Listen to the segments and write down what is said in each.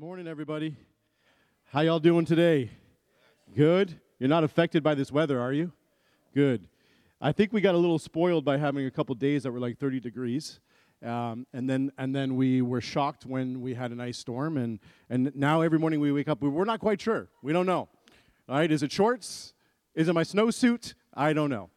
morning, everybody. How y'all doing today? Good. You're not affected by this weather, are you? Good. I think we got a little spoiled by having a couple days that were like 30 degrees, um, and then and then we were shocked when we had an ice storm, and and now every morning we wake up, we're not quite sure. We don't know. All right, is it shorts? Is it my snowsuit? I don't know.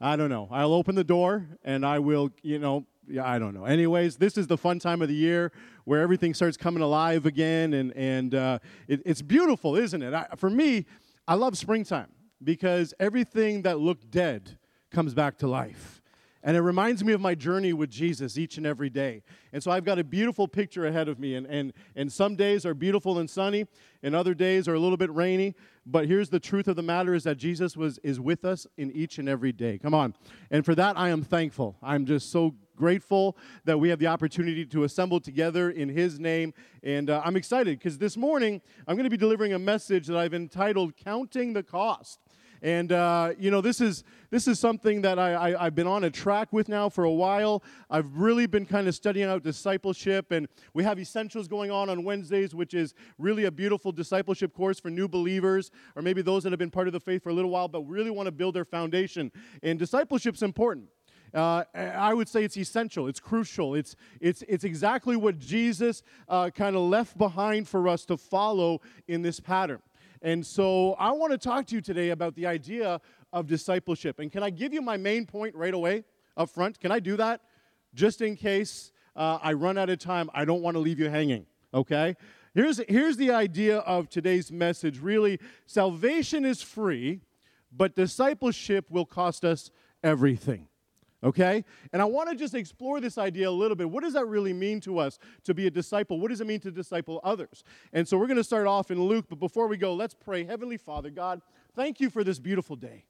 I don't know. I'll open the door and I will, you know, yeah, I don't know. Anyways, this is the fun time of the year where everything starts coming alive again, and and uh, it, it's beautiful, isn't it? I, for me, I love springtime because everything that looked dead comes back to life. And it reminds me of my journey with Jesus each and every day. And so I've got a beautiful picture ahead of me. And, and, and some days are beautiful and sunny, and other days are a little bit rainy. But here's the truth of the matter is that Jesus was, is with us in each and every day. Come on. And for that, I am thankful. I'm just so grateful that we have the opportunity to assemble together in His name. And uh, I'm excited because this morning I'm going to be delivering a message that I've entitled Counting the Cost. And uh, you know, this is this is something that I, I, have been on a track with now for a while. I've really been kind of studying out discipleship, and we have essentials going on on Wednesdays, which is really a beautiful discipleship course for new believers, or maybe those that have been part of the faith for a little while, but really want to build their foundation. And discipleship's important. Uh, I would say it's essential. It's crucial. It's, it's, it's exactly what Jesus uh, kind of left behind for us to follow in this pattern. And so I want to talk to you today about the idea of discipleship. And can I give you my main point right away up front? Can I do that? Just in case uh, I run out of time, I don't want to leave you hanging, okay? Here's, here's the idea of today's message really, salvation is free, but discipleship will cost us everything okay? And I want to just explore this idea a little bit. What does that really mean to us to be a disciple? What does it mean to disciple others? And so we're going to start off in Luke, but before we go, let's pray. Heavenly Father, God, thank you for this beautiful day.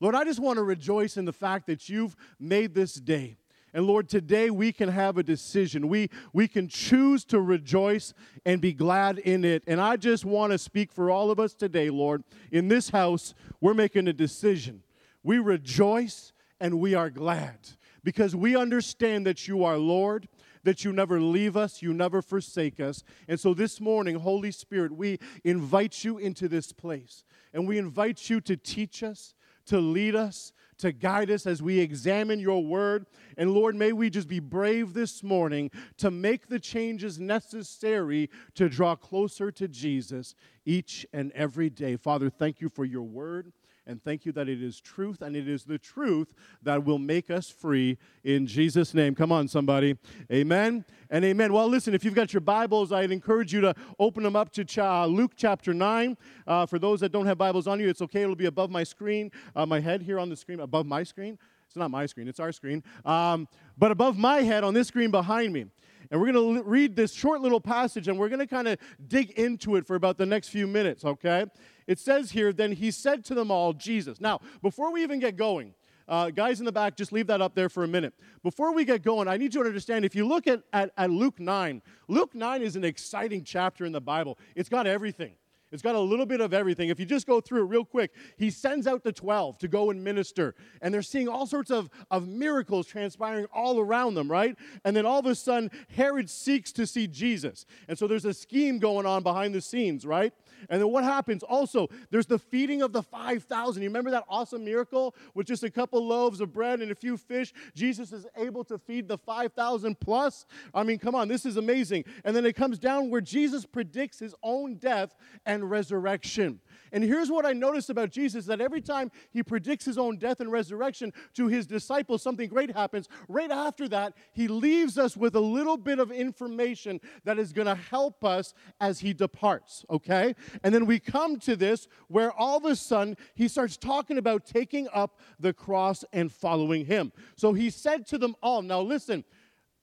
Lord, I just want to rejoice in the fact that you've made this day. And Lord, today we can have a decision. We, we can choose to rejoice and be glad in it. And I just want to speak for all of us today, Lord. In this house, we're making a decision. We rejoice and we are glad because we understand that you are Lord, that you never leave us, you never forsake us. And so this morning, Holy Spirit, we invite you into this place and we invite you to teach us, to lead us, to guide us as we examine your word. And Lord, may we just be brave this morning to make the changes necessary to draw closer to Jesus each and every day. Father, thank you for your word. And thank you that it is truth, and it is the truth that will make us free in Jesus' name. Come on, somebody. Amen and amen. Well, listen, if you've got your Bibles, I'd encourage you to open them up to Luke chapter 9. Uh, for those that don't have Bibles on you, it's okay. It'll be above my screen, uh, my head here on the screen, above my screen. It's not my screen, it's our screen. Um, but above my head on this screen behind me. And we're going to read this short little passage and we're going to kind of dig into it for about the next few minutes, okay? It says here, then he said to them all, Jesus. Now, before we even get going, uh, guys in the back, just leave that up there for a minute. Before we get going, I need you to understand if you look at, at, at Luke 9, Luke 9 is an exciting chapter in the Bible. It's got everything. It's got a little bit of everything. If you just go through it real quick, he sends out the 12 to go and minister. And they're seeing all sorts of, of miracles transpiring all around them, right? And then all of a sudden, Herod seeks to see Jesus. And so there's a scheme going on behind the scenes, right? And then what happens? Also, there's the feeding of the 5,000. You remember that awesome miracle with just a couple loaves of bread and a few fish? Jesus is able to feed the 5,000 plus. I mean, come on, this is amazing. And then it comes down where Jesus predicts his own death and resurrection. And here's what I noticed about Jesus that every time he predicts his own death and resurrection to his disciples, something great happens. Right after that, he leaves us with a little bit of information that is going to help us as he departs, okay? And then we come to this where all of a sudden he starts talking about taking up the cross and following him. So he said to them all, now listen,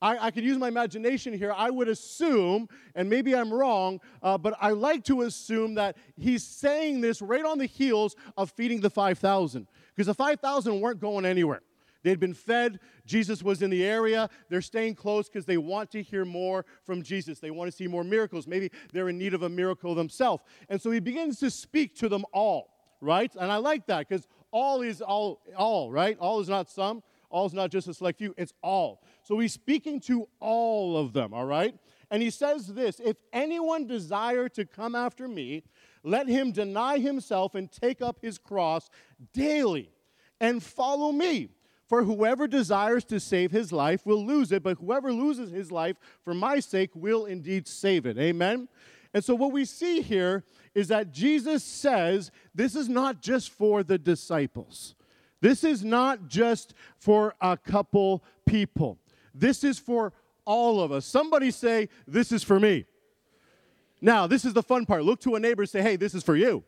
I, I could use my imagination here. I would assume, and maybe I'm wrong, uh, but I like to assume that he's saying this right on the heels of feeding the 5,000. Because the 5,000 weren't going anywhere. They'd been fed. Jesus was in the area. They're staying close because they want to hear more from Jesus. They want to see more miracles. Maybe they're in need of a miracle themselves. And so he begins to speak to them all, right? And I like that because all is all, all, right? All is not some. All is not just a select few, it's all. So he's speaking to all of them, all right? And he says this If anyone desire to come after me, let him deny himself and take up his cross daily and follow me. For whoever desires to save his life will lose it, but whoever loses his life for my sake will indeed save it. Amen? And so, what we see here is that Jesus says this is not just for the disciples, this is not just for a couple people, this is for all of us. Somebody say, This is for me. Now, this is the fun part. Look to a neighbor and say, Hey, this is for you.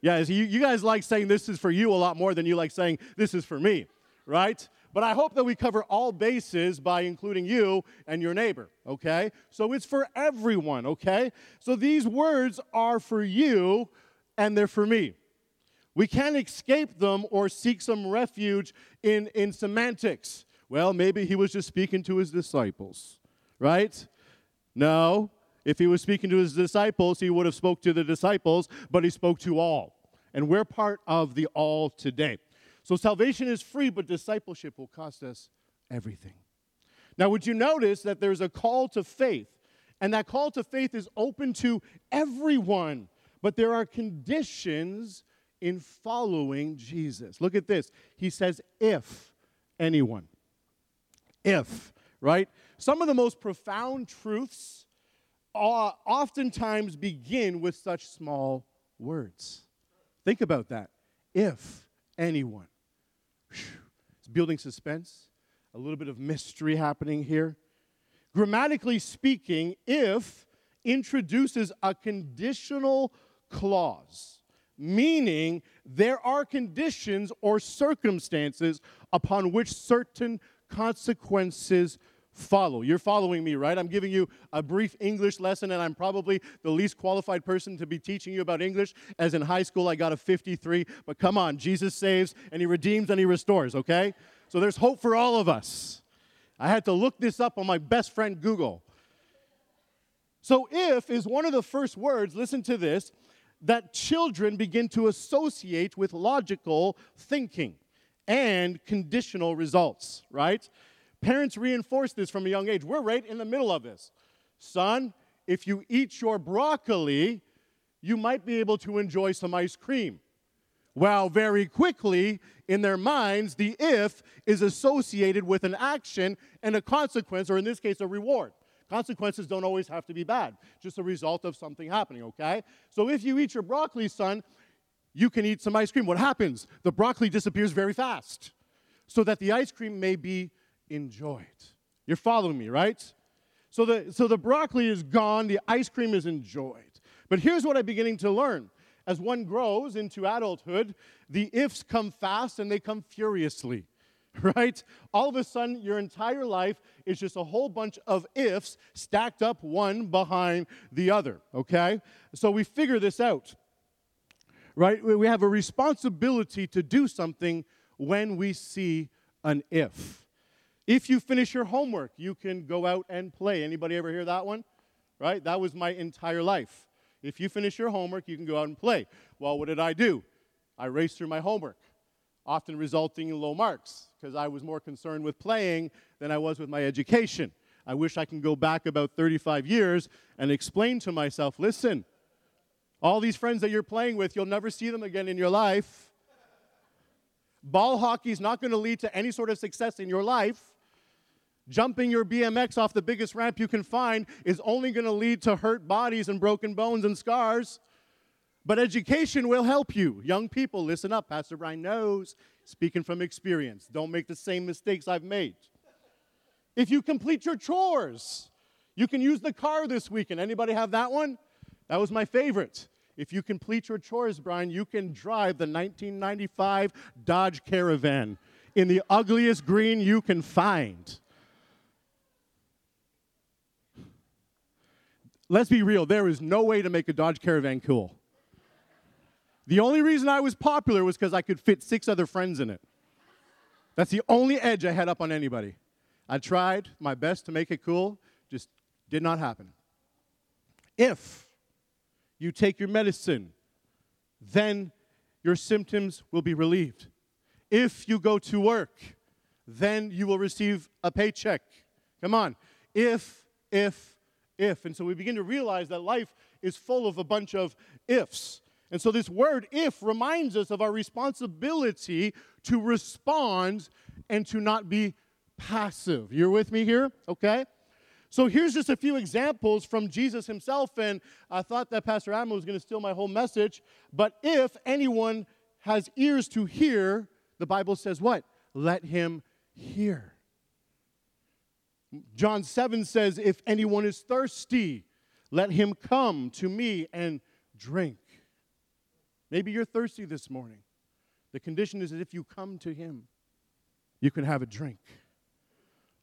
Yeah, you, you guys like saying this is for you a lot more than you like saying this is for me, right? But I hope that we cover all bases by including you and your neighbor, okay? So it's for everyone, okay? So these words are for you and they're for me. We can't escape them or seek some refuge in, in semantics. Well, maybe he was just speaking to his disciples, right? No, if he was speaking to his disciples, he would have spoke to the disciples, but he spoke to all. And we're part of the all today. So salvation is free, but discipleship will cost us everything. Now, would you notice that there's a call to faith? And that call to faith is open to everyone, but there are conditions in following Jesus. Look at this. He says, if anyone. If, right? Some of the most profound truths uh, oftentimes begin with such small words. Think about that. If anyone. It's building suspense, a little bit of mystery happening here. Grammatically speaking, if introduces a conditional clause, meaning there are conditions or circumstances upon which certain consequences follow. You're following me, right? I'm giving you a brief English lesson, and I'm probably the least qualified person to be teaching you about English, as in high school I got a 53. But come on, Jesus saves, and He redeems, and He restores, okay? So there's hope for all of us. I had to look this up on my best friend Google. So, if is one of the first words, listen to this, that children begin to associate with logical thinking and conditional results, right? Parents reinforce this from a young age. We're right in the middle of this. Son, if you eat your broccoli, you might be able to enjoy some ice cream. Well, very quickly, in their minds, the if is associated with an action and a consequence, or in this case, a reward. Consequences don't always have to be bad, just a result of something happening, okay? So if you eat your broccoli, son, you can eat some ice cream. What happens? The broccoli disappears very fast so that the ice cream may be enjoyed. You're following me, right? So the, so the broccoli is gone, the ice cream is enjoyed. But here's what I'm beginning to learn. As one grows into adulthood, the ifs come fast and they come furiously, right? All of a sudden, your entire life is just a whole bunch of ifs stacked up one behind the other, okay? So we figure this out, right? We have a responsibility to do something when we see an if. If you finish your homework, you can go out and play. Anybody ever hear that one? Right? That was my entire life. If you finish your homework, you can go out and play. Well, what did I do? I raced through my homework, often resulting in low marks because I was more concerned with playing than I was with my education. I wish I can go back about 35 years and explain to myself listen, all these friends that you're playing with, you'll never see them again in your life. Ball hockey is not going to lead to any sort of success in your life. Jumping your BMX off the biggest ramp you can find is only going to lead to hurt bodies and broken bones and scars. But education will help you. Young people, listen up. Pastor Bryan knows, speaking from experience. Don't make the same mistakes I've made. If you complete your chores, you can use the car this weekend. Anybody have that one? That was my favorite. If you complete your chores, Bryan, you can drive the 1995 Dodge Caravan in the ugliest green you can find. let's be real, there is no way to make a Dodge Caravan cool. The only reason I was popular was because I could fit six other friends in it. That's the only edge I had up on anybody. I tried my best to make it cool, just did not happen. If you take your medicine, then your symptoms will be relieved. If you go to work, then you will receive a paycheck. Come on. If if, if. And so we begin to realize that life is full of a bunch of ifs. And so this word if reminds us of our responsibility to respond and to not be passive. You're with me here? Okay? So here's just a few examples from Jesus himself, and I thought that Pastor Adam was going to steal my whole message. But if anyone has ears to hear, the Bible says what? Let him hear. John 7 says, If anyone is thirsty, let him come to me and drink. Maybe you're thirsty this morning. The condition is that if you come to him, you can have a drink.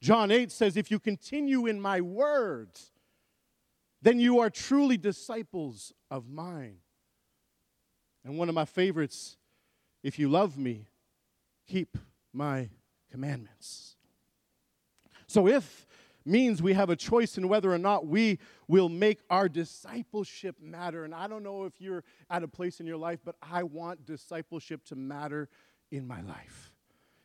John 8 says, If you continue in my words, then you are truly disciples of mine. And one of my favorites, if you love me, keep my commandments. So if means we have a choice in whether or not we will make our discipleship matter. And I don't know if you're at a place in your life, but I want discipleship to matter in my life.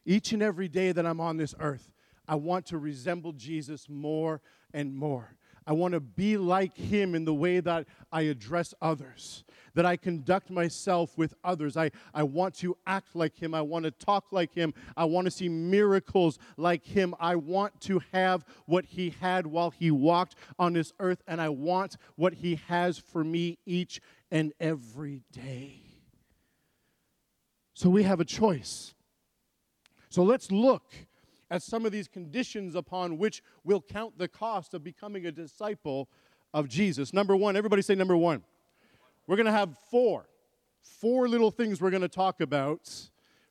Each and every day that I'm on this earth, I want to resemble Jesus more and more. I want to be like him in the way that I address others, that I conduct myself with others. I, I want to act like him. I want to talk like him. I want to see miracles like him. I want to have what he had while he walked on this earth, and I want what he has for me each and every day. So we have a choice. So let's look at some of these conditions upon which we'll count the cost of becoming a disciple of Jesus. Number one, everybody say number one. We're going to have four, four little things we're going to talk about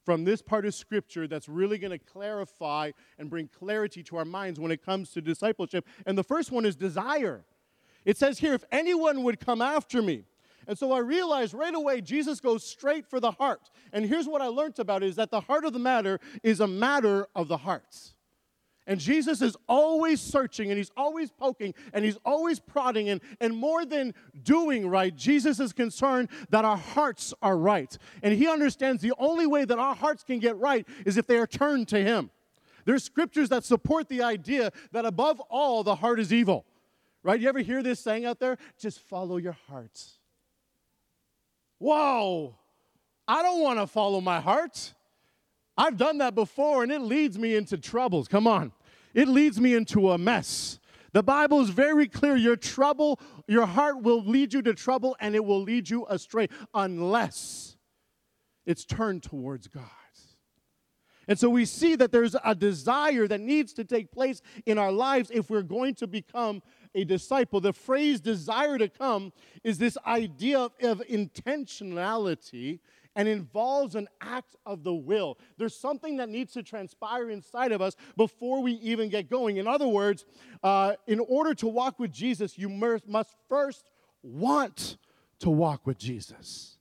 from this part of Scripture that's really going to clarify and bring clarity to our minds when it comes to discipleship. And the first one is desire. It says here, if anyone would come after me, and so I realized right away Jesus goes straight for the heart. And here's what I learned about it is that the heart of the matter is a matter of the hearts. And Jesus is always searching and he's always poking and he's always prodding. And, and more than doing right, Jesus is concerned that our hearts are right. And he understands the only way that our hearts can get right is if they are turned to him. There's scriptures that support the idea that above all, the heart is evil. Right? You ever hear this saying out there? Just follow your hearts. Whoa, I don't want to follow my heart. I've done that before and it leads me into troubles. Come on. It leads me into a mess. The Bible is very clear. Your trouble, your heart will lead you to trouble and it will lead you astray unless it's turned towards God. And so we see that there's a desire that needs to take place in our lives if we're going to become a disciple. The phrase desire to come is this idea of, of intentionality and involves an act of the will. There's something that needs to transpire inside of us before we even get going. In other words, uh, in order to walk with Jesus, you must first want to walk with Jesus.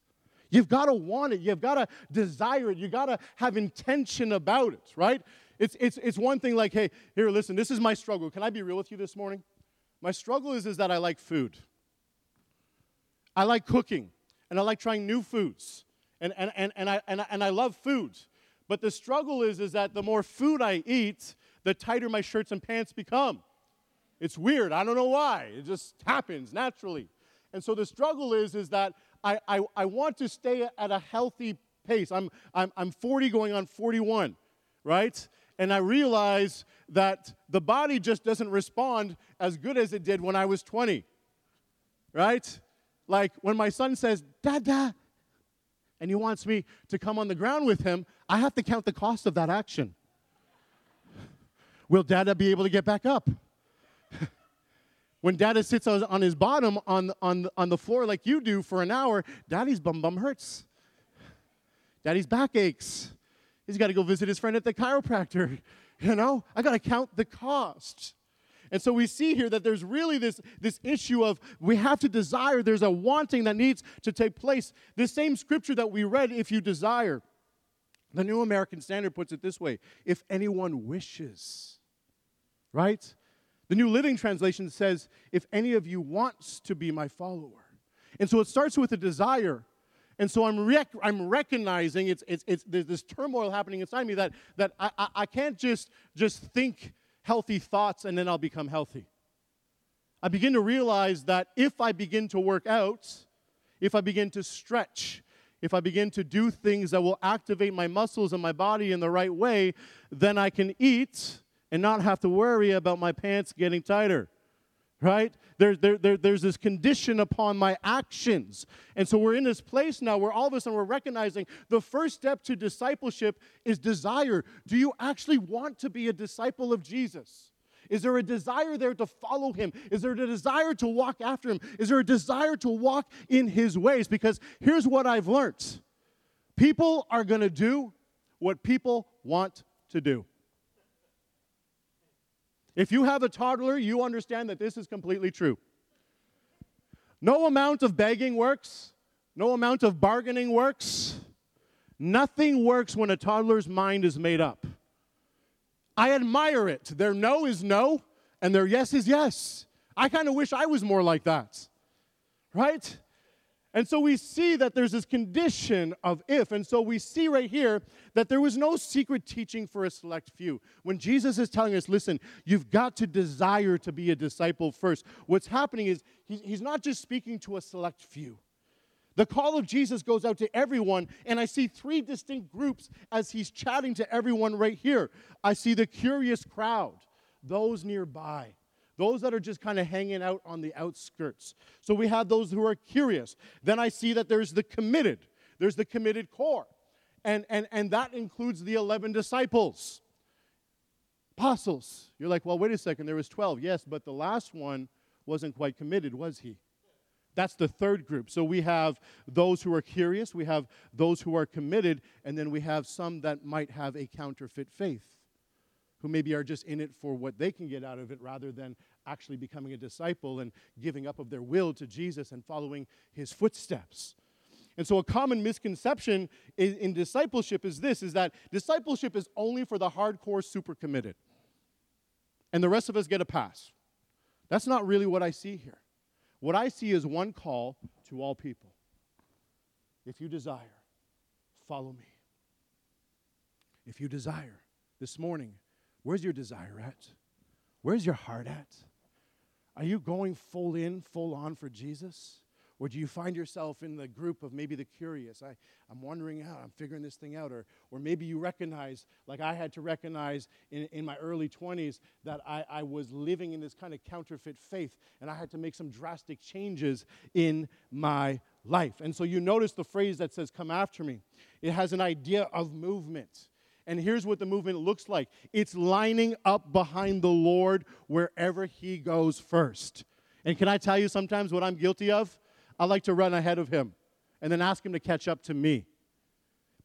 You've got to want it. You've got to desire it. You've got to have intention about it, right? It's, it's, it's one thing like, hey, here, listen, this is my struggle. Can I be real with you this morning? My struggle is, is that I like food. I like cooking, and I like trying new foods, and, and, and, and, I, and, and I love food. But the struggle is, is that the more food I eat, the tighter my shirts and pants become. It's weird. I don't know why. It just happens naturally. And so the struggle is, is that I, I, I want to stay at a healthy pace. I'm, I'm, I'm 40 going on 41, right? And I realize that the body just doesn't respond as good as it did when I was 20. Right? Like when my son says, Dada, and he wants me to come on the ground with him, I have to count the cost of that action. Will Dada be able to get back up? when Dada sits on his bottom on, on, on the floor like you do for an hour, Daddy's bum bum hurts. Daddy's back aches. He's got to go visit his friend at the chiropractor. You know, I got to count the cost. And so we see here that there's really this, this issue of we have to desire, there's a wanting that needs to take place. The same scripture that we read, if you desire, the New American Standard puts it this way if anyone wishes, right? The New Living Translation says, if any of you wants to be my follower. And so it starts with a desire. And so I'm, rec- I'm recognizing it's, it's, it's, there's this turmoil happening inside me that, that I, I, I can't just, just think healthy thoughts and then I'll become healthy. I begin to realize that if I begin to work out, if I begin to stretch, if I begin to do things that will activate my muscles and my body in the right way, then I can eat and not have to worry about my pants getting tighter. Right? There, there, there, there's this condition upon my actions. And so we're in this place now where all of a sudden we're recognizing the first step to discipleship is desire. Do you actually want to be a disciple of Jesus? Is there a desire there to follow him? Is there a desire to walk after him? Is there a desire to walk in his ways? Because here's what I've learned people are going to do what people want to do. If you have a toddler, you understand that this is completely true. No amount of begging works, no amount of bargaining works. Nothing works when a toddler's mind is made up. I admire it. Their no is no, and their yes is yes. I kind of wish I was more like that, right? And so we see that there's this condition of if. And so we see right here that there was no secret teaching for a select few. When Jesus is telling us, listen, you've got to desire to be a disciple first, what's happening is he's not just speaking to a select few. The call of Jesus goes out to everyone, and I see three distinct groups as he's chatting to everyone right here. I see the curious crowd, those nearby, those that are just kind of hanging out on the outskirts. So we have those who are curious. Then I see that there's the committed, there's the committed core, and, and, and that includes the 11 disciples. Apostles. You're like, well, wait a second, there was 12. Yes, but the last one wasn't quite committed, was he? That's the third group. So we have those who are curious, we have those who are committed, and then we have some that might have a counterfeit faith, who maybe are just in it for what they can get out of it rather than actually becoming a disciple and giving up of their will to Jesus and following his footsteps. And so a common misconception in, in discipleship is this is that discipleship is only for the hardcore super committed. And the rest of us get a pass. That's not really what I see here. What I see is one call to all people. If you desire, follow me. If you desire, this morning, where's your desire at? Where's your heart at? Are you going full in, full on for Jesus? Or do you find yourself in the group of maybe the curious? I, I'm wondering out, I'm figuring this thing out. Or, or maybe you recognize, like I had to recognize in, in my early 20s, that I, I was living in this kind of counterfeit faith and I had to make some drastic changes in my life. And so you notice the phrase that says, Come after me. It has an idea of movement. And here's what the movement looks like it's lining up behind the Lord wherever He goes first. And can I tell you sometimes what I'm guilty of? I like to run ahead of him and then ask him to catch up to me.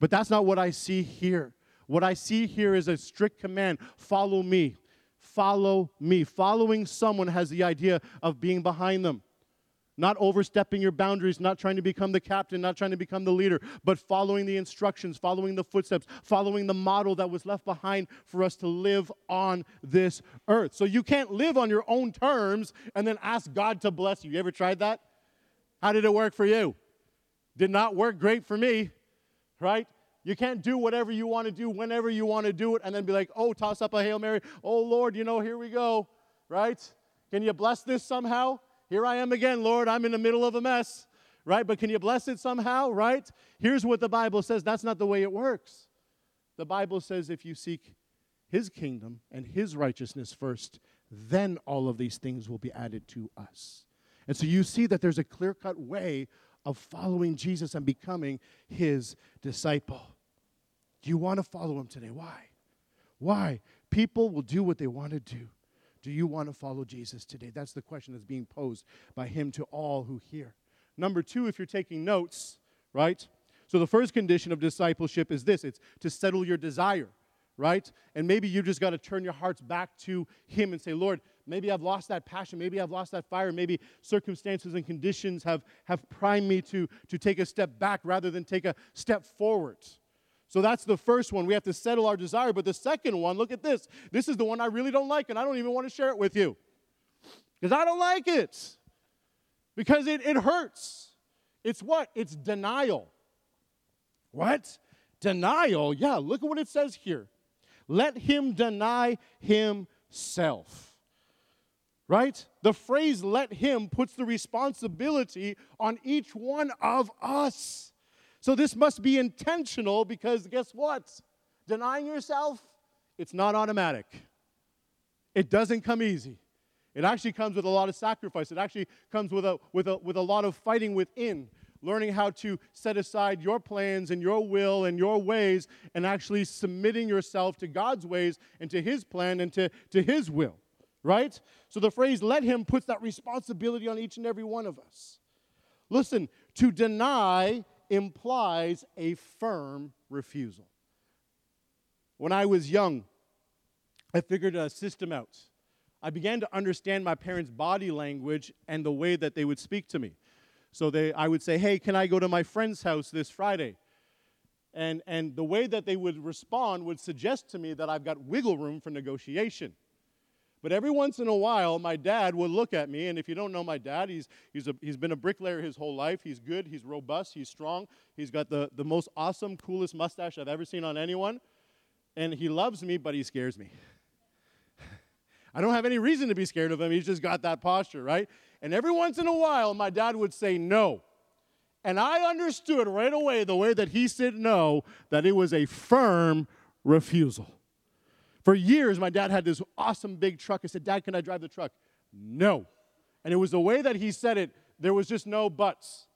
But that's not what I see here. What I see here is a strict command follow me. Follow me. Following someone has the idea of being behind them. Not overstepping your boundaries, not trying to become the captain, not trying to become the leader, but following the instructions, following the footsteps, following the model that was left behind for us to live on this earth. So you can't live on your own terms and then ask God to bless you. You ever tried that? How did it work for you? Did not work great for me, right? You can't do whatever you want to do whenever you want to do it and then be like, oh, toss up a Hail Mary. Oh, Lord, you know, here we go, right? Can you bless this somehow? Here I am again, Lord. I'm in the middle of a mess, right? But can you bless it somehow, right? Here's what the Bible says that's not the way it works. The Bible says if you seek his kingdom and his righteousness first, then all of these things will be added to us. And so you see that there's a clear cut way of following Jesus and becoming his disciple. Do you want to follow him today? Why? Why? People will do what they want to do. Do you want to follow Jesus today? That's the question that's being posed by him to all who hear. Number two, if you're taking notes, right? So the first condition of discipleship is this it's to settle your desire, right? And maybe you just got to turn your hearts back to him and say, Lord, Maybe I've lost that passion. Maybe I've lost that fire. Maybe circumstances and conditions have, have primed me to, to take a step back rather than take a step forward. So that's the first one. We have to settle our desire. But the second one, look at this. This is the one I really don't like, and I don't even want to share it with you. Because I don't like it. Because it, it hurts. It's what? It's denial. What? Denial? Yeah, look at what it says here. Let him deny himself. Right? The phrase let him puts the responsibility on each one of us. So this must be intentional because guess what? Denying yourself, it's not automatic. It doesn't come easy. It actually comes with a lot of sacrifice. It actually comes with a, with a, with a lot of fighting within, learning how to set aside your plans and your will and your ways and actually submitting yourself to God's ways and to His plan and to, to His will, right? So the phrase let Him puts that responsibility on each and every one of us. Listen, to deny implies a firm refusal. When I was young, I figured a system out. I began to understand my parents' body language and the way that they would speak to me. So they, I would say, Hey, can I go to my friend's house this Friday? And, and the way that they would respond would suggest to me that I've got wiggle room for negotiation. But every once in a while, my dad would look at me, and if you don't know my dad, he's, he's, a, he's been a bricklayer his whole life. He's good, he's robust, he's strong. He's got the, the most awesome, coolest mustache I've ever seen on anyone. And he loves me, but he scares me. I don't have any reason to be scared of him. He's just got that posture, right? And every once in a while, my dad would say no. And I understood right away the way that he said no, that it was a firm refusal. For years, my dad had this awesome big truck. I said, Dad, can I drive the truck? No. And it was the way that he said it, there was just no buts.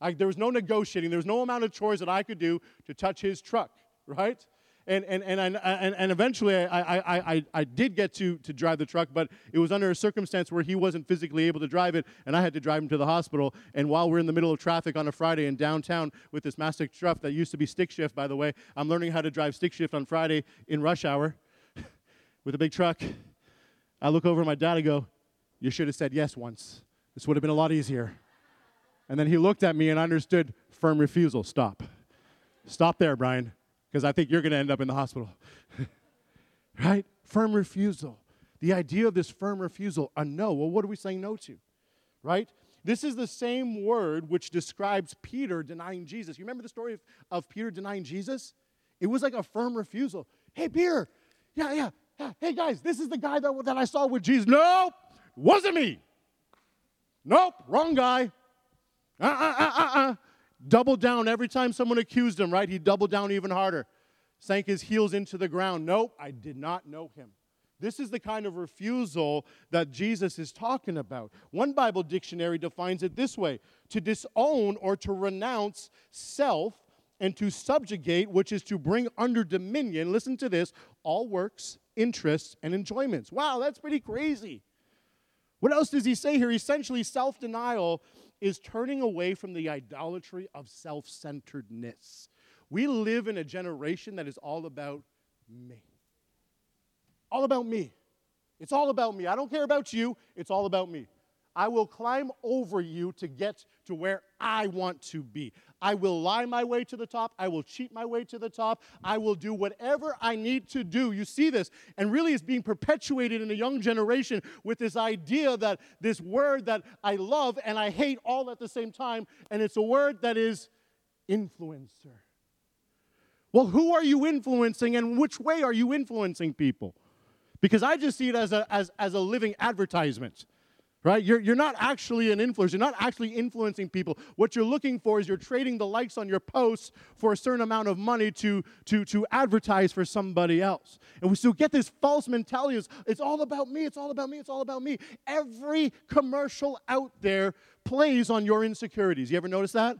I, there was no negotiating. There was no amount of chores that I could do to touch his truck, right? and, and, and, I, and, and eventually I, I, I, I did get to, to drive the truck, but it was under a circumstance where he wasn't physically able to drive it, and I had to drive him to the hospital. And while we're in the middle of traffic on a Friday in downtown with this massive truck that used to be stick shift, by the way, I'm learning how to drive stick shift on Friday in rush hour with a big truck. I look over at my dad and go, You should have said yes once. This would have been a lot easier. And then he looked at me and I understood firm refusal. Stop. Stop there, Bryan because I think you're going to end up in the hospital. right? Firm refusal. The idea of this firm refusal, a no. Well, what are we saying no to? Right? This is the same word which describes Peter denying Jesus. You remember the story of, of Peter denying Jesus? It was like a firm refusal. Hey, Peter, yeah, yeah, yeah. Hey, guys, this is the guy that, that I saw with Jesus. Nope, wasn't me. Nope, wrong guy. Uh uh uh uh uh. Doubled down every time someone accused him, right? He doubled down even harder. Sank his heels into the ground. Nope, I did not know him. This is the kind of refusal that Jesus is talking about. One Bible dictionary defines it this way to disown or to renounce self and to subjugate, which is to bring under dominion, listen to this, all works, interests, and enjoyments. Wow, that's pretty crazy. What else does he say here? Essentially, self denial is turning away from the idolatry of self centeredness. We live in a generation that is all about me. All about me. It's all about me. I don't care about you, it's all about me. I will climb over you to get to where I want to be. I will lie my way to the top. I will cheat my way to the top. I will do whatever I need to do. You see this, and really it's being perpetuated in a young generation with this idea that this word that I love and I hate all at the same time, and it's a word that is influencer. Well, who are you influencing and which way are you influencing people? Because I just see it as a, as, as a living advertisement right? You're, you're not actually an influencer. You're not actually influencing people. What you're looking for is you're trading the likes on your posts for a certain amount of money to, to, to advertise for somebody else. And we still get this false mentality is it's all about me, it's all about me, it's all about me. Every commercial out there plays on your insecurities. You ever notice that?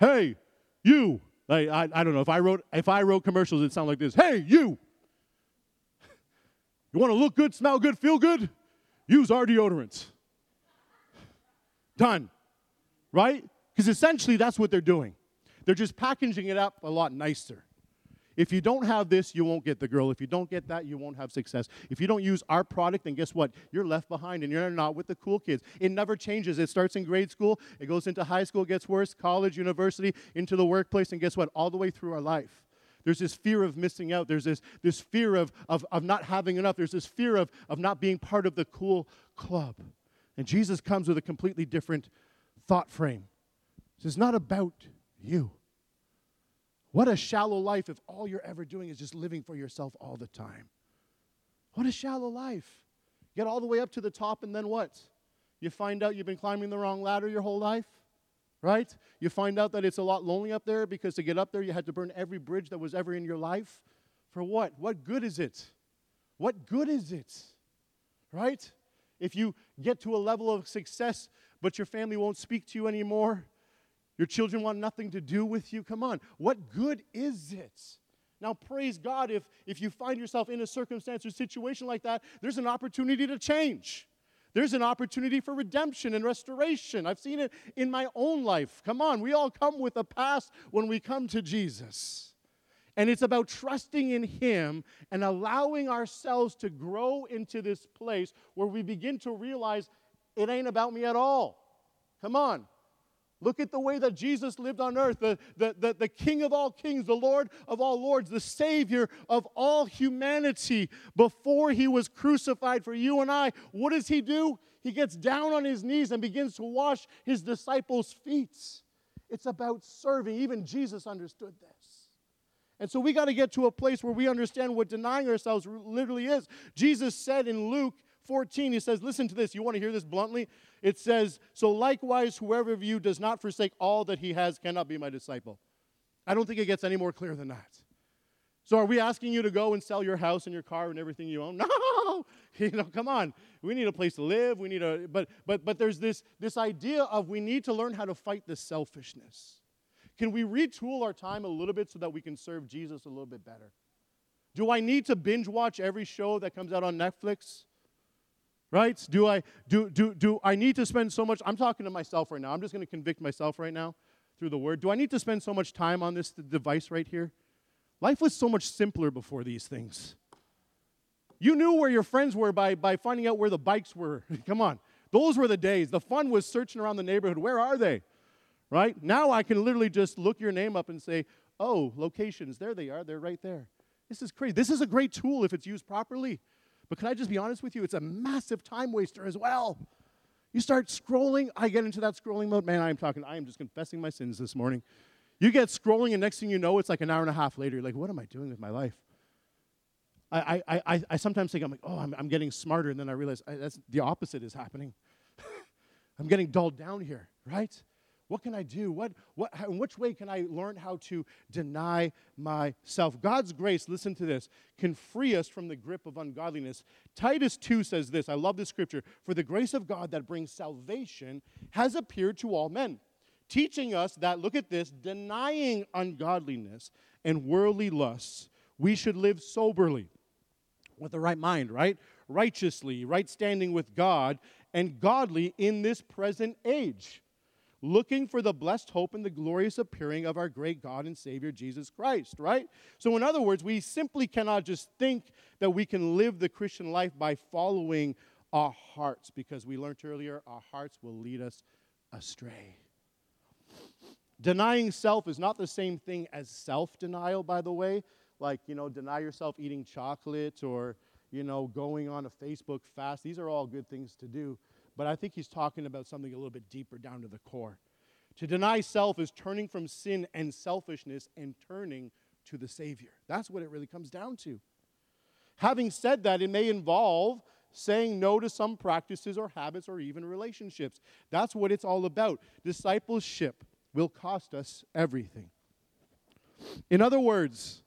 Hey, you. I, I, I don't know if I wrote if I wrote commercials, it'd sound like this. Hey, you. You want to look good, smell good, feel good? Use our deodorants. Done. Right? Because essentially that's what they're doing. They're just packaging it up a lot nicer. If you don't have this, you won't get the girl. If you don't get that, you won't have success. If you don't use our product, then guess what? You're left behind and you're not with the cool kids. It never changes. It starts in grade school, it goes into high school, gets worse, college, university, into the workplace, and guess what? All the way through our life. There's this fear of missing out. There's this, this fear of, of, of not having enough. There's this fear of, of not being part of the cool club. And Jesus comes with a completely different thought frame. It's not about you. What a shallow life if all you're ever doing is just living for yourself all the time. What a shallow life. Get all the way up to the top, and then what? You find out you've been climbing the wrong ladder your whole life, right? You find out that it's a lot lonely up there because to get up there, you had to burn every bridge that was ever in your life. For what? What good is it? What good is it? Right? If you get to a level of success, but your family won't speak to you anymore, your children want nothing to do with you, come on. What good is it? Now, praise God if, if you find yourself in a circumstance or situation like that, there's an opportunity to change. There's an opportunity for redemption and restoration. I've seen it in my own life. Come on, we all come with a past when we come to Jesus. And it's about trusting in Him and allowing ourselves to grow into this place where we begin to realize it ain't about me at all. Come on. Look at the way that Jesus lived on earth, the, the, the, the, King of all kings, the Lord of all lords, the Savior of all humanity. Before he was crucified for you and I, what does he do? He gets down on his knees and begins to wash his disciples' feet. It's about serving. Even Jesus understood this. And so we got to get to a place where we understand what denying ourselves literally is. Jesus said in Luke 14, he says, Listen to this. You want to hear this bluntly? It says, So likewise, whoever of you does not forsake all that he has cannot be my disciple. I don't think it gets any more clear than that. So are we asking you to go and sell your house and your car and everything you own? No! You know, come on. We need a place to live. We need a but but but there's this this idea of we need to learn how to fight this selfishness. Can we retool our time a little bit so that we can serve Jesus a little bit better? Do I need to binge watch every show that comes out on Netflix? right? Do I do do do I need to spend so much? I'm talking to myself right now. I'm just going to convict myself right now through the word. Do I need to spend so much time on this device right here? Life was so much simpler before these things. You knew where your friends were by, by finding out where the bikes were. Come on. Those were the days. The fun was searching around the neighborhood. Where are they? Right? Now I can literally just look your name up and say, oh, locations. There they are. They're right there. This is crazy. This is a great tool if it's used properly. But can I just be honest with you? It's a massive time waster as well. You start scrolling, I get into that scrolling mode. Man, I am talking, I am just confessing my sins this morning. You get scrolling, and next thing you know, it's like an hour and a half later. You're like, what am I doing with my life? I, I, I, I sometimes think, I'm like, oh, I'm, I'm getting smarter, and then I realize I, that's the opposite is happening. I'm getting dulled down here, right? What can I do? What, what, how, in which way can I learn how to deny myself? God's grace, listen to this, can free us from the grip of ungodliness. Titus 2 says this I love this scripture. For the grace of God that brings salvation has appeared to all men, teaching us that, look at this, denying ungodliness and worldly lusts, we should live soberly with the right mind, right? Righteously, right standing with God, and godly in this present age looking for the blessed hope and the glorious appearing of our great God and Savior Jesus Christ, right? So, in other words, we simply cannot just think that we can live the Christian life by following our hearts, because we learned earlier our hearts will lead us astray. Denying self is not the same thing as self denial, by the way. Like, you know, deny yourself eating chocolate or, you know, going on a Facebook fast. These are all good things to do but I think he's talking about something a little bit deeper down to the core. To deny self is turning from sin and selfishness and turning to the Savior. That's what it really comes down to. Having said that, it may involve saying no to some practices or habits or even relationships. That's what it's all about. Discipleship will cost us everything. In other words,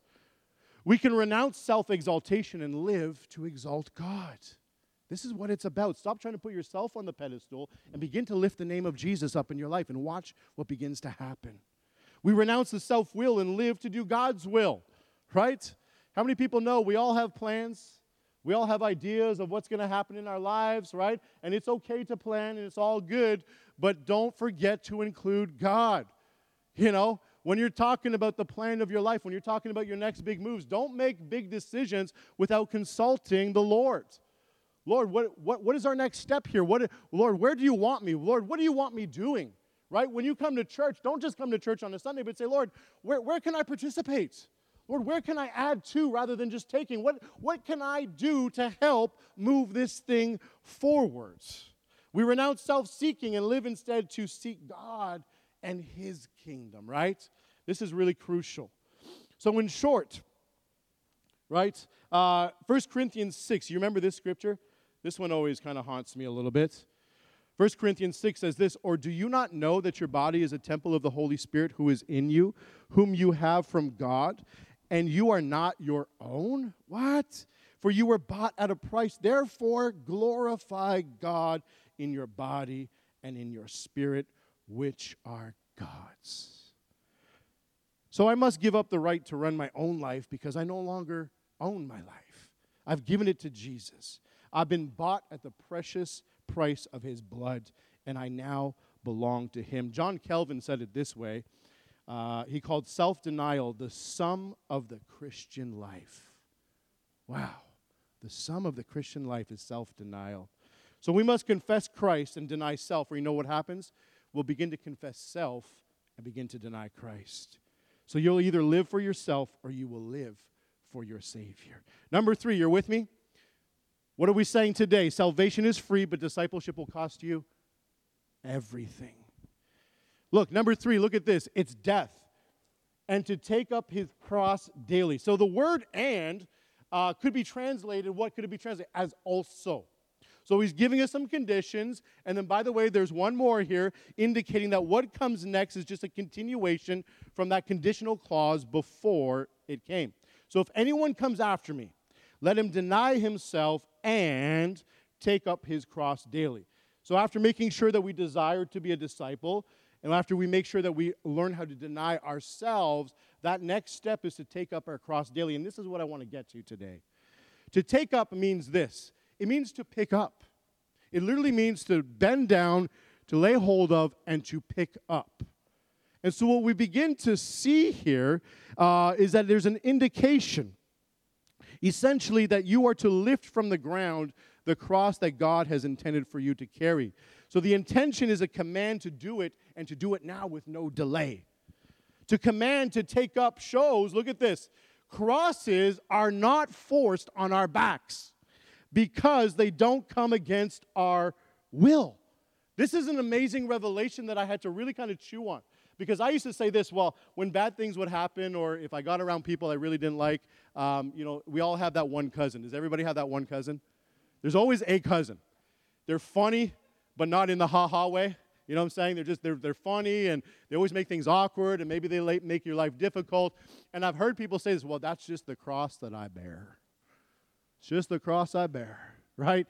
we can renounce self exaltation and live to exalt God. This is what it's about. Stop trying to put yourself on the pedestal and begin to lift the name of Jesus up in your life and watch what begins to happen. We renounce the self will and live to do God's will, right? How many people know we all have plans? We all have ideas of what's going to happen in our lives, right? And it's okay to plan and it's all good, but don't forget to include God. You know, when you're talking about the plan of your life, when you're talking about your next big moves, don't make big decisions without consulting the Lord. Lord, what, what, what is our next step here? What, Lord, where do you want me? Lord, what do you want me doing? Right? When you come to church, don't just come to church on a Sunday, but say, Lord, where, where can I participate? Lord, where can I add to rather than just taking? What, what can I do to help move this thing forwards? We renounce self seeking and live instead to seek God and His kingdom, right? This is really crucial. So, in short, right, uh, 1 Corinthians 6, you remember this scripture? This one always kind of haunts me a little bit. 1 Corinthians 6 says this Or do you not know that your body is a temple of the Holy Spirit who is in you, whom you have from God, and you are not your own? What? For you were bought at a price. Therefore, glorify God in your body and in your spirit, which are God's. So I must give up the right to run my own life because I no longer own my life. I've given it to Jesus. I've been bought at the precious price of his blood, and I now belong to him. John Calvin said it this way uh, he called self denial the sum of the Christian life. Wow. The sum of the Christian life is self denial. So we must confess Christ and deny self, or you know what happens? We'll begin to confess self and begin to deny Christ. So you'll either live for yourself or you will live for your Savior. Number three, you're with me? What are we saying today? Salvation is free, but discipleship will cost you everything. Look, number three, look at this it's death. And to take up his cross daily. So the word and uh, could be translated, what could it be translated? As also. So he's giving us some conditions. And then, by the way, there's one more here indicating that what comes next is just a continuation from that conditional clause before it came. So if anyone comes after me, let him deny himself and take up his cross daily. So, after making sure that we desire to be a disciple, and after we make sure that we learn how to deny ourselves, that next step is to take up our cross daily. And this is what I want to get to today. To take up means this it means to pick up. It literally means to bend down, to lay hold of, and to pick up. And so, what we begin to see here uh, is that there's an indication, essentially, that you are to lift from the ground the cross that God has intended for you to carry. So the intention is a command to do it and to do it now with no delay. To command to take up shows, look at this. Crosses are not forced on our backs because they don't come against our will. This is an amazing revelation that I had to really kind of chew on. Because I used to say this, well, when bad things would happen, or if I got around people I really didn't like, um, you know, we all have that one cousin. Does everybody have that one cousin? There's always a cousin. They're funny, but not in the ha ha way. You know what I'm saying? They're just they're, they're funny and they always make things awkward and maybe they make your life difficult. And I've heard people say this, well, that's just the cross that I bear. It's just the cross I bear, right?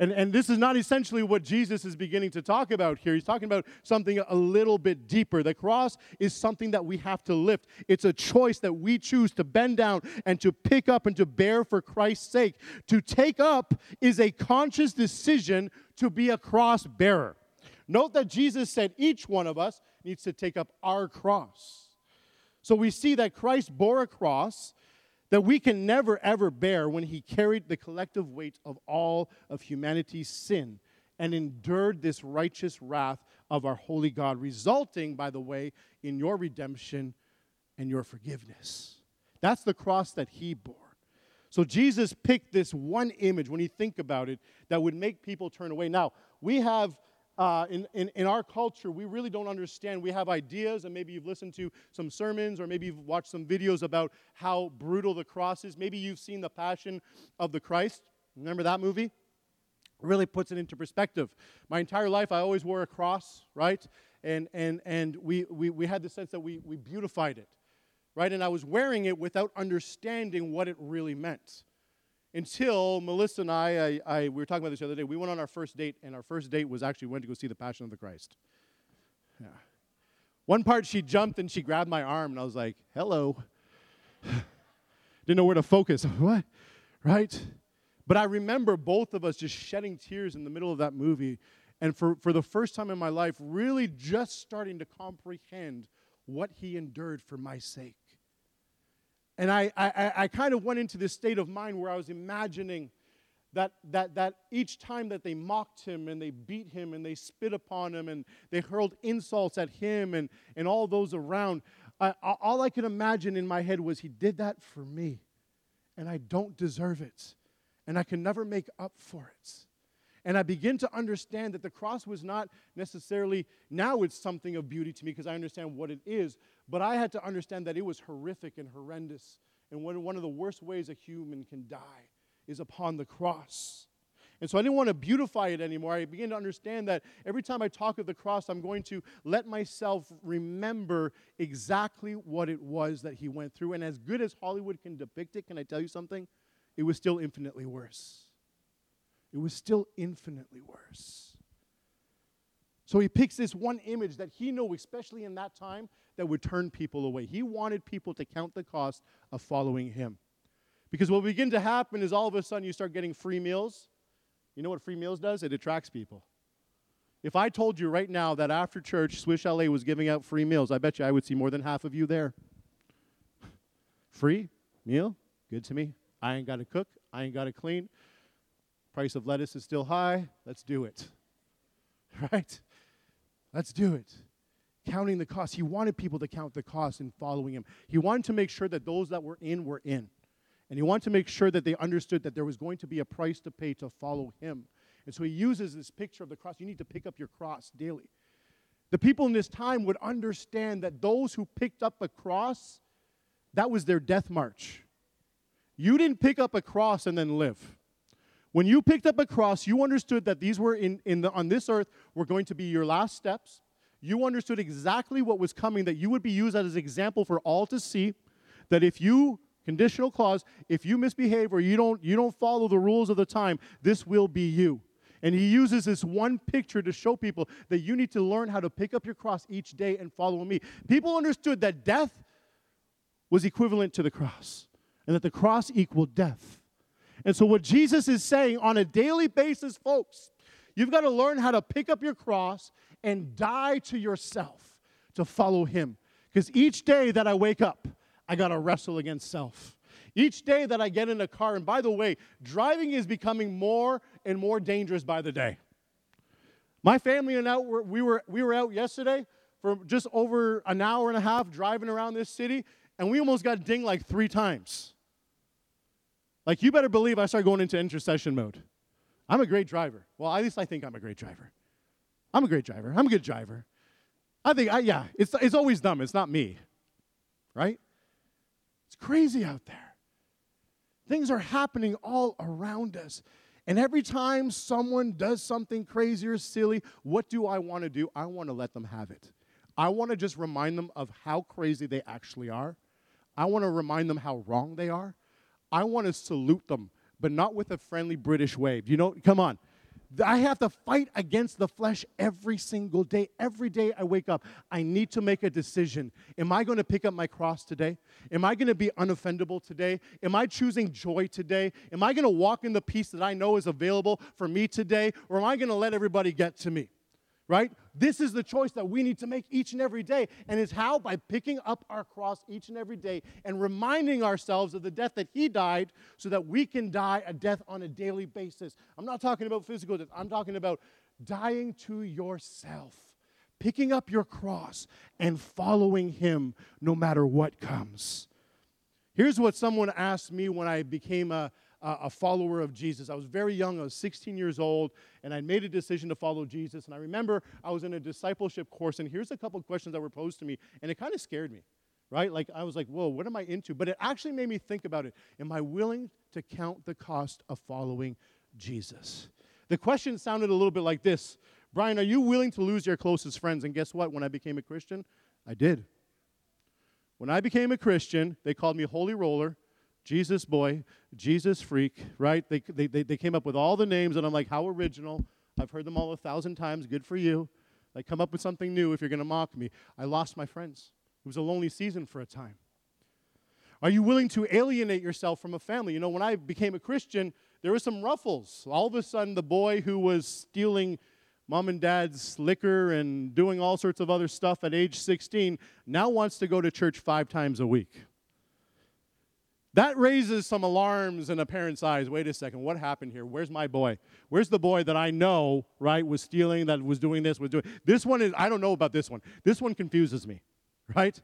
And, and this is not essentially what Jesus is beginning to talk about here. He's talking about something a little bit deeper. The cross is something that we have to lift, it's a choice that we choose to bend down and to pick up and to bear for Christ's sake. To take up is a conscious decision to be a cross bearer. Note that Jesus said each one of us needs to take up our cross. So we see that Christ bore a cross that we can never ever bear when he carried the collective weight of all of humanity's sin and endured this righteous wrath of our holy God, resulting, by the way, in your redemption and your forgiveness. That's the cross that he bore. So Jesus picked this one image, when you think about it, that would make people turn away. Now, we have uh, in, in, in our culture, we really don't understand. We have ideas, and maybe you've listened to some sermons, or maybe you've watched some videos about how brutal the cross is. Maybe you've seen The Passion of the Christ. Remember that movie? really puts it into perspective. My entire life, I always wore a cross, right? And, and, and we, we, we had the sense that we, we beautified it, right? And I was wearing it without understanding what it really meant until Melissa and I, I, I, we were talking about this the other day. We went on our first date, and our first date was actually went to go see the Passion of the Christ. Yeah. One part, she jumped and she grabbed my arm, and I was like, "Hello." Didn't know where to focus. what? Right? But I remember both of us just shedding tears in the middle of that movie, and for, for the first time in my life, really just starting to comprehend what he endured for my sake. And I, I, I kind of went into this state of mind where I was imagining that, that, that each time that they mocked him and they beat him and they spit upon him and they hurled insults at him and, and all those around, I, all I could imagine in my head was, He did that for me, and I don't deserve it, and I can never make up for it. And I begin to understand that the cross was not necessarily, now it's something of beauty to me because I understand what it is, but I had to understand that it was horrific and horrendous. And one, of the worst ways a human can die is upon the cross. And so I didn't want to beautify it anymore. I began to understand that every time I talk of the cross, I'm going to let myself remember exactly what it was that he went through. And as good as Hollywood can depict it, can I tell you something? It was still infinitely worse. It was still infinitely worse. So he picks this one image that he knew, especially in that time, that would turn people away. He wanted people to count the cost of following him. Because what will begin to happen is all of a sudden you start getting free meals. You know what free meals does? It attracts people. If I told you right now that after church, Swiss Chalet was giving out free meals, I bet you I would see more than half of you there. free meal? Good to me. I ain't got to cook. I ain't got to clean. Price of lettuce is still high. Let's do it. Right? Let's do it. Counting the cost. He wanted people to count the cost in following him. He wanted to make sure that those that were in were in. And he wanted to make sure that they understood that there was going to be a price to pay to follow him. And so he uses this picture of the cross. You need to pick up your cross daily. The people in this time would understand that those who picked up a cross, that was their death march. You didn't pick up a cross and then live. When you picked up a cross, you understood that these were in, in the, on this earth were going to be your last steps. You understood exactly what was coming, that you would be used as an example for all to see. That if you, conditional clause, if you misbehave or you don't, you don't follow the rules of the time, this will be you. And he uses this one picture to show people that you need to learn how to pick up your cross each day and follow me. People understood that death was equivalent to the cross, and that the cross equaled death. And so, what Jesus is saying on a daily basis, folks, you've got to learn how to pick up your cross and die to yourself to follow Him. Because each day that I wake up, I got to wrestle against self. Each day that I get in a car, and by the way, driving is becoming more and more dangerous by the day. My family and I, we were, we were out yesterday for just over an hour and a half driving around this city, and we almost got dinged like three times. Like, you better believe I start going into intercession mode. I'm a great driver. Well, at least I think I'm a great driver. I'm a great driver. I'm a good driver. I think, I, yeah, it's, it's always them. It's not me. Right? It's crazy out there. Things are happening all around us. And every time someone does something crazy or silly, what do I want to do? I want to let them have it. I want to just remind them of how crazy they actually are. I want to remind them how wrong they are. I want to salute them, but not with a friendly British wave. You know, come on. I have to fight against the flesh every single day. Every day I wake up, I need to make a decision. Am I going to pick up my cross today? Am I going to be unoffendable today? Am I choosing joy today? Am I going to walk in the peace that I know is available for me today? Or am I going to let everybody get to me? Right? This is the choice that we need to make each and every day. And it's how? By picking up our cross each and every day and reminding ourselves of the death that He died so that we can die a death on a daily basis. I'm not talking about physical death, I'm talking about dying to yourself, picking up your cross and following Him no matter what comes. Here's what someone asked me when I became a a follower of Jesus. I was very young, I was 16 years old, and I made a decision to follow Jesus. And I remember I was in a discipleship course, and here's a couple questions that were posed to me, and it kind of scared me, right? Like, I was like, whoa, what am I into? But it actually made me think about it. Am I willing to count the cost of following Jesus? The question sounded a little bit like this Bryan, are you willing to lose your closest friends? And guess what? When I became a Christian, I did. When I became a Christian, they called me Holy Roller. Jesus boy, Jesus freak, right? They, they, they, came up with all the names, and I'm like, how original. I've heard them all a thousand times. Good for you. Like, come up with something new if you're going to mock me. I lost my friends. It was a lonely season for a time. Are you willing to alienate yourself from a family? You know, when I became a Christian, there were some ruffles. All of a sudden, the boy who was stealing mom and dad's liquor and doing all sorts of other stuff at age 16 now wants to go to church five times a week. That raises some alarms in a parent's eyes. Wait a second, what happened here? Where's my boy? Where's the boy that I know, right, was stealing, that was doing this, was doing this one is I don't know about this one. This one confuses me, right?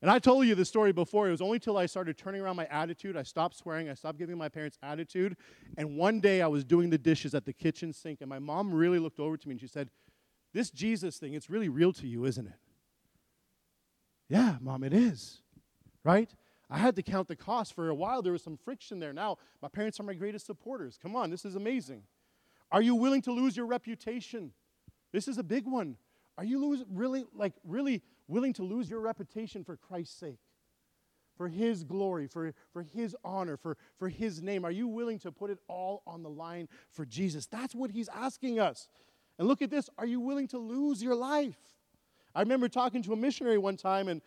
And I told you the story before. It was only till I started turning around my attitude. I stopped swearing. I stopped giving my parents attitude. And one day I was doing the dishes at the kitchen sink, and my mom really looked over to me and she said, This Jesus thing, it's really real to you, isn't it? Yeah, mom, it is. Right? I had to count the cost. For a while, there was some friction there. Now, my parents are my greatest supporters. Come on, this is amazing. Are you willing to lose your reputation? This is a big one. Are you lose, really like really willing to lose your reputation for Christ's sake? For his glory, for, for his honor, for, for his name? Are you willing to put it all on the line for Jesus? That's what he's asking us. And look at this are you willing to lose your life? I remember talking to a missionary one time, and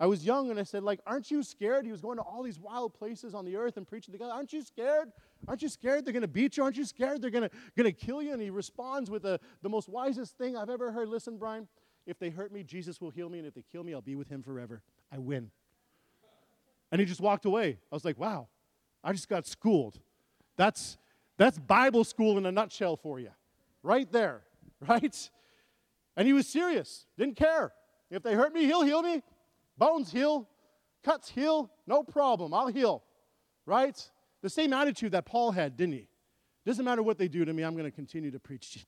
I was young, and I said, like, aren't you scared? He was going to all these wild places on the earth and preaching to God. Aren't you scared? Aren't you scared they're going to beat you? Aren't you scared they're going to kill you? And he responds with the, the most wisest thing I've ever heard. Listen, Bryan, if they hurt me, Jesus will heal me, and if they kill me, I'll be with him forever. I win. And he just walked away. I was like, wow, I just got schooled. That's, that's Bible school in a nutshell for you, right there, right? And he was serious, didn't care. If they hurt me, he'll heal me. Bones heal, cuts heal, no problem, I'll heal, right? The same attitude that Paul had, didn't he? Doesn't matter what they do to me, I'm going to continue to preach,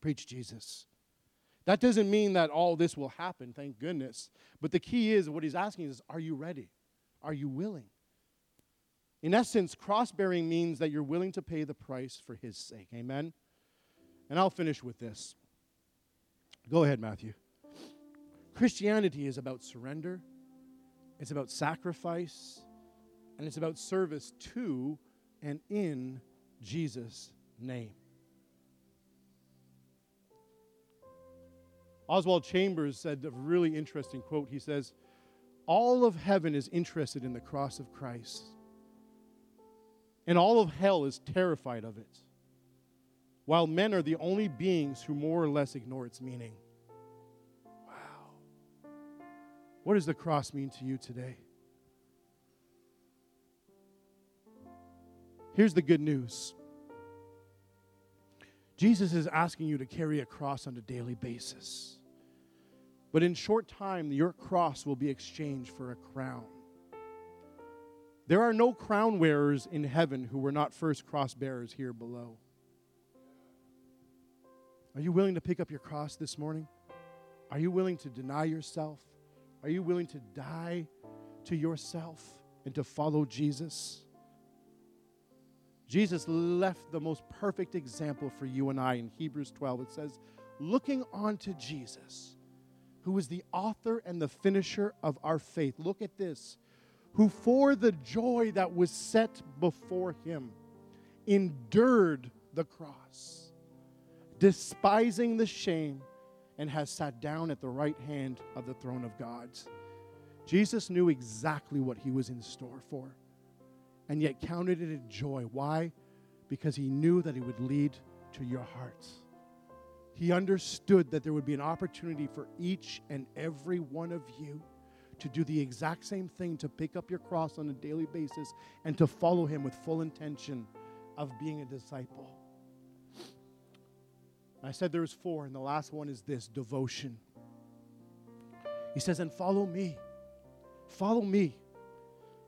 preach Jesus. That doesn't mean that all this will happen, thank goodness. But the key is what he's asking is are you ready? Are you willing? In essence, cross bearing means that you're willing to pay the price for his sake. Amen? And I'll finish with this. Go ahead, Matthew. Christianity is about surrender, it's about sacrifice, and it's about service to and in Jesus' name. Oswald Chambers said a really interesting quote. He says, All of heaven is interested in the cross of Christ, and all of hell is terrified of it, while men are the only beings who more or less ignore its meaning. What does the cross mean to you today? Here's the good news Jesus is asking you to carry a cross on a daily basis. But in short time, your cross will be exchanged for a crown. There are no crown wearers in heaven who were not first cross bearers here below. Are you willing to pick up your cross this morning? Are you willing to deny yourself? Are you willing to die to yourself and to follow Jesus? Jesus left the most perfect example for you and I in Hebrews 12. It says, looking on to Jesus who is the author and the finisher of our faith. Look at this. Who for the joy that was set before him endured the cross, despising the shame, and has sat down at the right hand of the throne of God. Jesus knew exactly what he was in store for, and yet counted it a joy. Why? Because he knew that it would lead to your hearts. He understood that there would be an opportunity for each and every one of you to do the exact same thing, to pick up your cross on a daily basis and to follow Him with full intention of being a disciple. I said there was four, and the last one is this devotion. He says, and follow me. Follow me.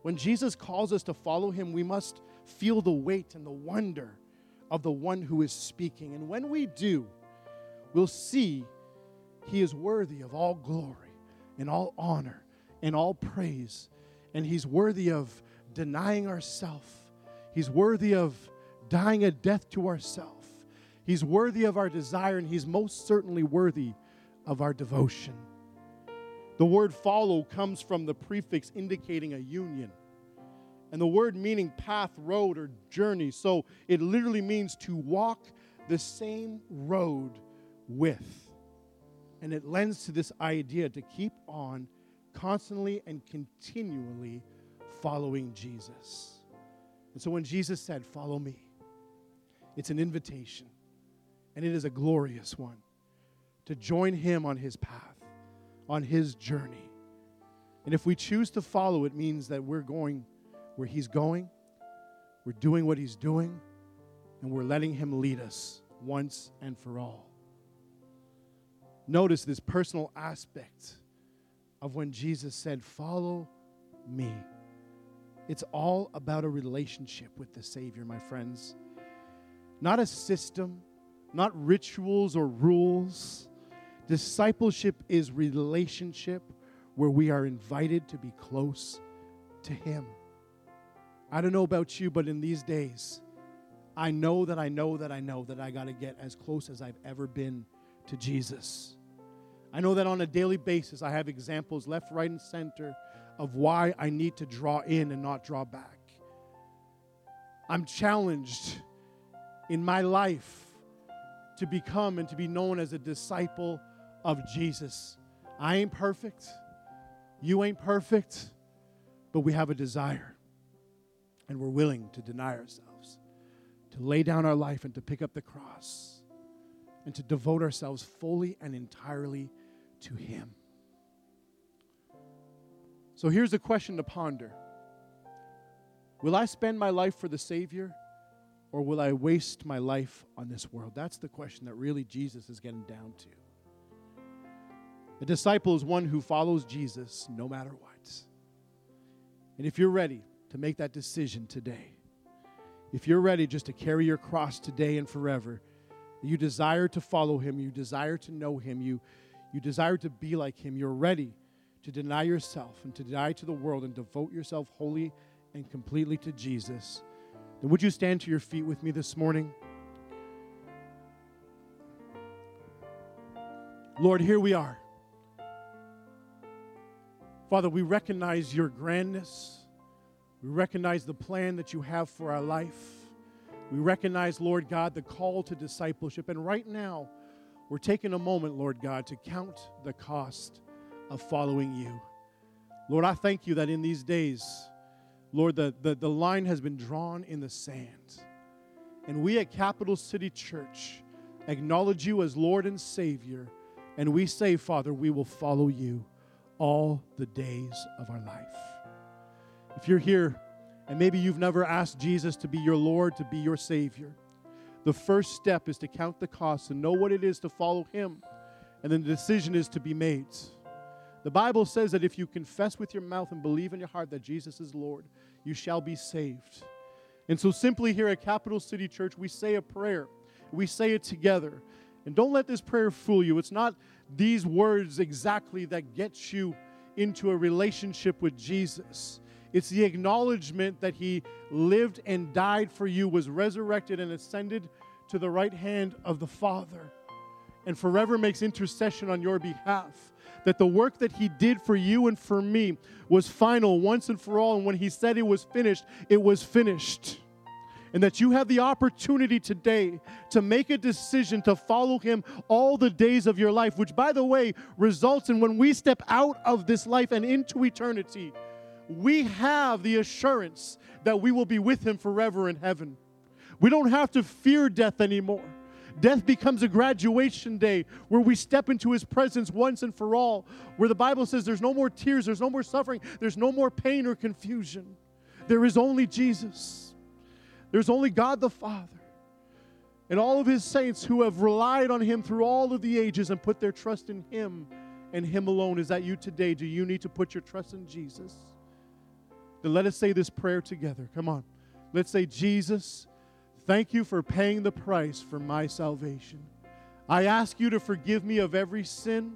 When Jesus calls us to follow him, we must feel the weight and the wonder of the one who is speaking. And when we do, we'll see he is worthy of all glory and all honor and all praise. And he's worthy of denying ourself. He's worthy of dying a death to ourself. He's worthy of our desire, and he's most certainly worthy of our devotion. The word follow comes from the prefix indicating a union. And the word meaning path, road, or journey. So it literally means to walk the same road with. And it lends to this idea to keep on constantly and continually following Jesus. And so when Jesus said, Follow me, it's an invitation, and it is a glorious one to join him on his path, on his journey. And if we choose to follow, it means that we're going where he's going, we're doing what he's doing, and we're letting him lead us once and for all notice this personal aspect of when Jesus said, Follow me. It's all about a relationship with the Savior, my friends. Not a system, not rituals or rules. Discipleship is relationship where we are invited to be close to Him. I don't know about you, but in these days, I know that I know that I know that I got to get as close as I've ever been to Jesus. I know that on a daily basis I have examples left, right, and center of why I need to draw in and not draw back. I'm challenged in my life to become and to be known as a disciple of Jesus. I ain't perfect. You ain't perfect, but we have a desire and we're willing to deny ourselves, to lay down our life and to pick up the cross and to devote ourselves fully and entirely to Him. So here's a question to ponder Will I spend my life for the Savior or will I waste my life on this world? That's the question that really Jesus is getting down to. A disciple is one who follows Jesus no matter what. And if you're ready to make that decision today, if you're ready just to carry your cross today and forever, you desire to follow him, you desire to know him, you, you desire to be like him, you're ready to deny yourself and to die to the world and devote yourself wholly and completely to Jesus, then would you stand to your feet with me this morning? Lord, here we are. Father, we recognize your grandness. We recognize the plan that you have for our life. We recognize, Lord God, the call to discipleship. And right now, we're taking a moment, Lord God, to count the cost of following you. Lord, I thank you that in these days, Lord, the, the, the line has been drawn in the sand. And we at Capital City Church acknowledge you as Lord and Savior. And we say, Father, we will follow you all the days of our life. If you're here and maybe you've never asked Jesus to be your Lord, to be your Savior, the first step is to count the cost and know what it is to follow Him. And then the decision is to be made. The Bible says that if you confess with your mouth and believe in your heart that Jesus is Lord, you shall be saved. And so, simply here at Capital City Church, we say a prayer. We say it together. And don't let this prayer fool you. It's not these words exactly that get you into a relationship with Jesus. It's the acknowledgement that he lived and died for you, was resurrected and ascended to the right hand of the Father, and forever makes intercession on your behalf. That the work that he did for you and for me was final once and for all. And when he said it was finished, it was finished and that you have the opportunity today to make a decision to follow Him all the days of your life, which, by the way, results in when we step out of this life and into eternity, we have the assurance that we will be with Him forever in heaven. We don't have to fear death anymore. Death becomes a graduation day where we step into His presence once and for all, where the Bible says there's no more tears, there's no more suffering, there's no more pain or confusion. There is only Jesus. There's only God the Father and all of his saints who have relied on him through all of the ages and put their trust in him and him alone. Is that you today? Do you need to put your trust in Jesus? Then let us say this prayer together. Come on. Let's say, Jesus, thank you for paying the price for my salvation. I ask you to forgive me of every sin.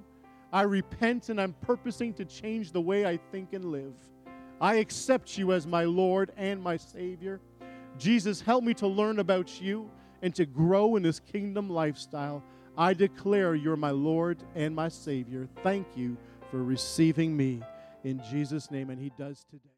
I repent and I'm purposing to change the way I think and live. I accept you as my Lord and my Savior. Jesus, help me to learn about you and to grow in this kingdom lifestyle. I declare you're my Lord and my Savior. Thank you for receiving me in Jesus' name. And He does today.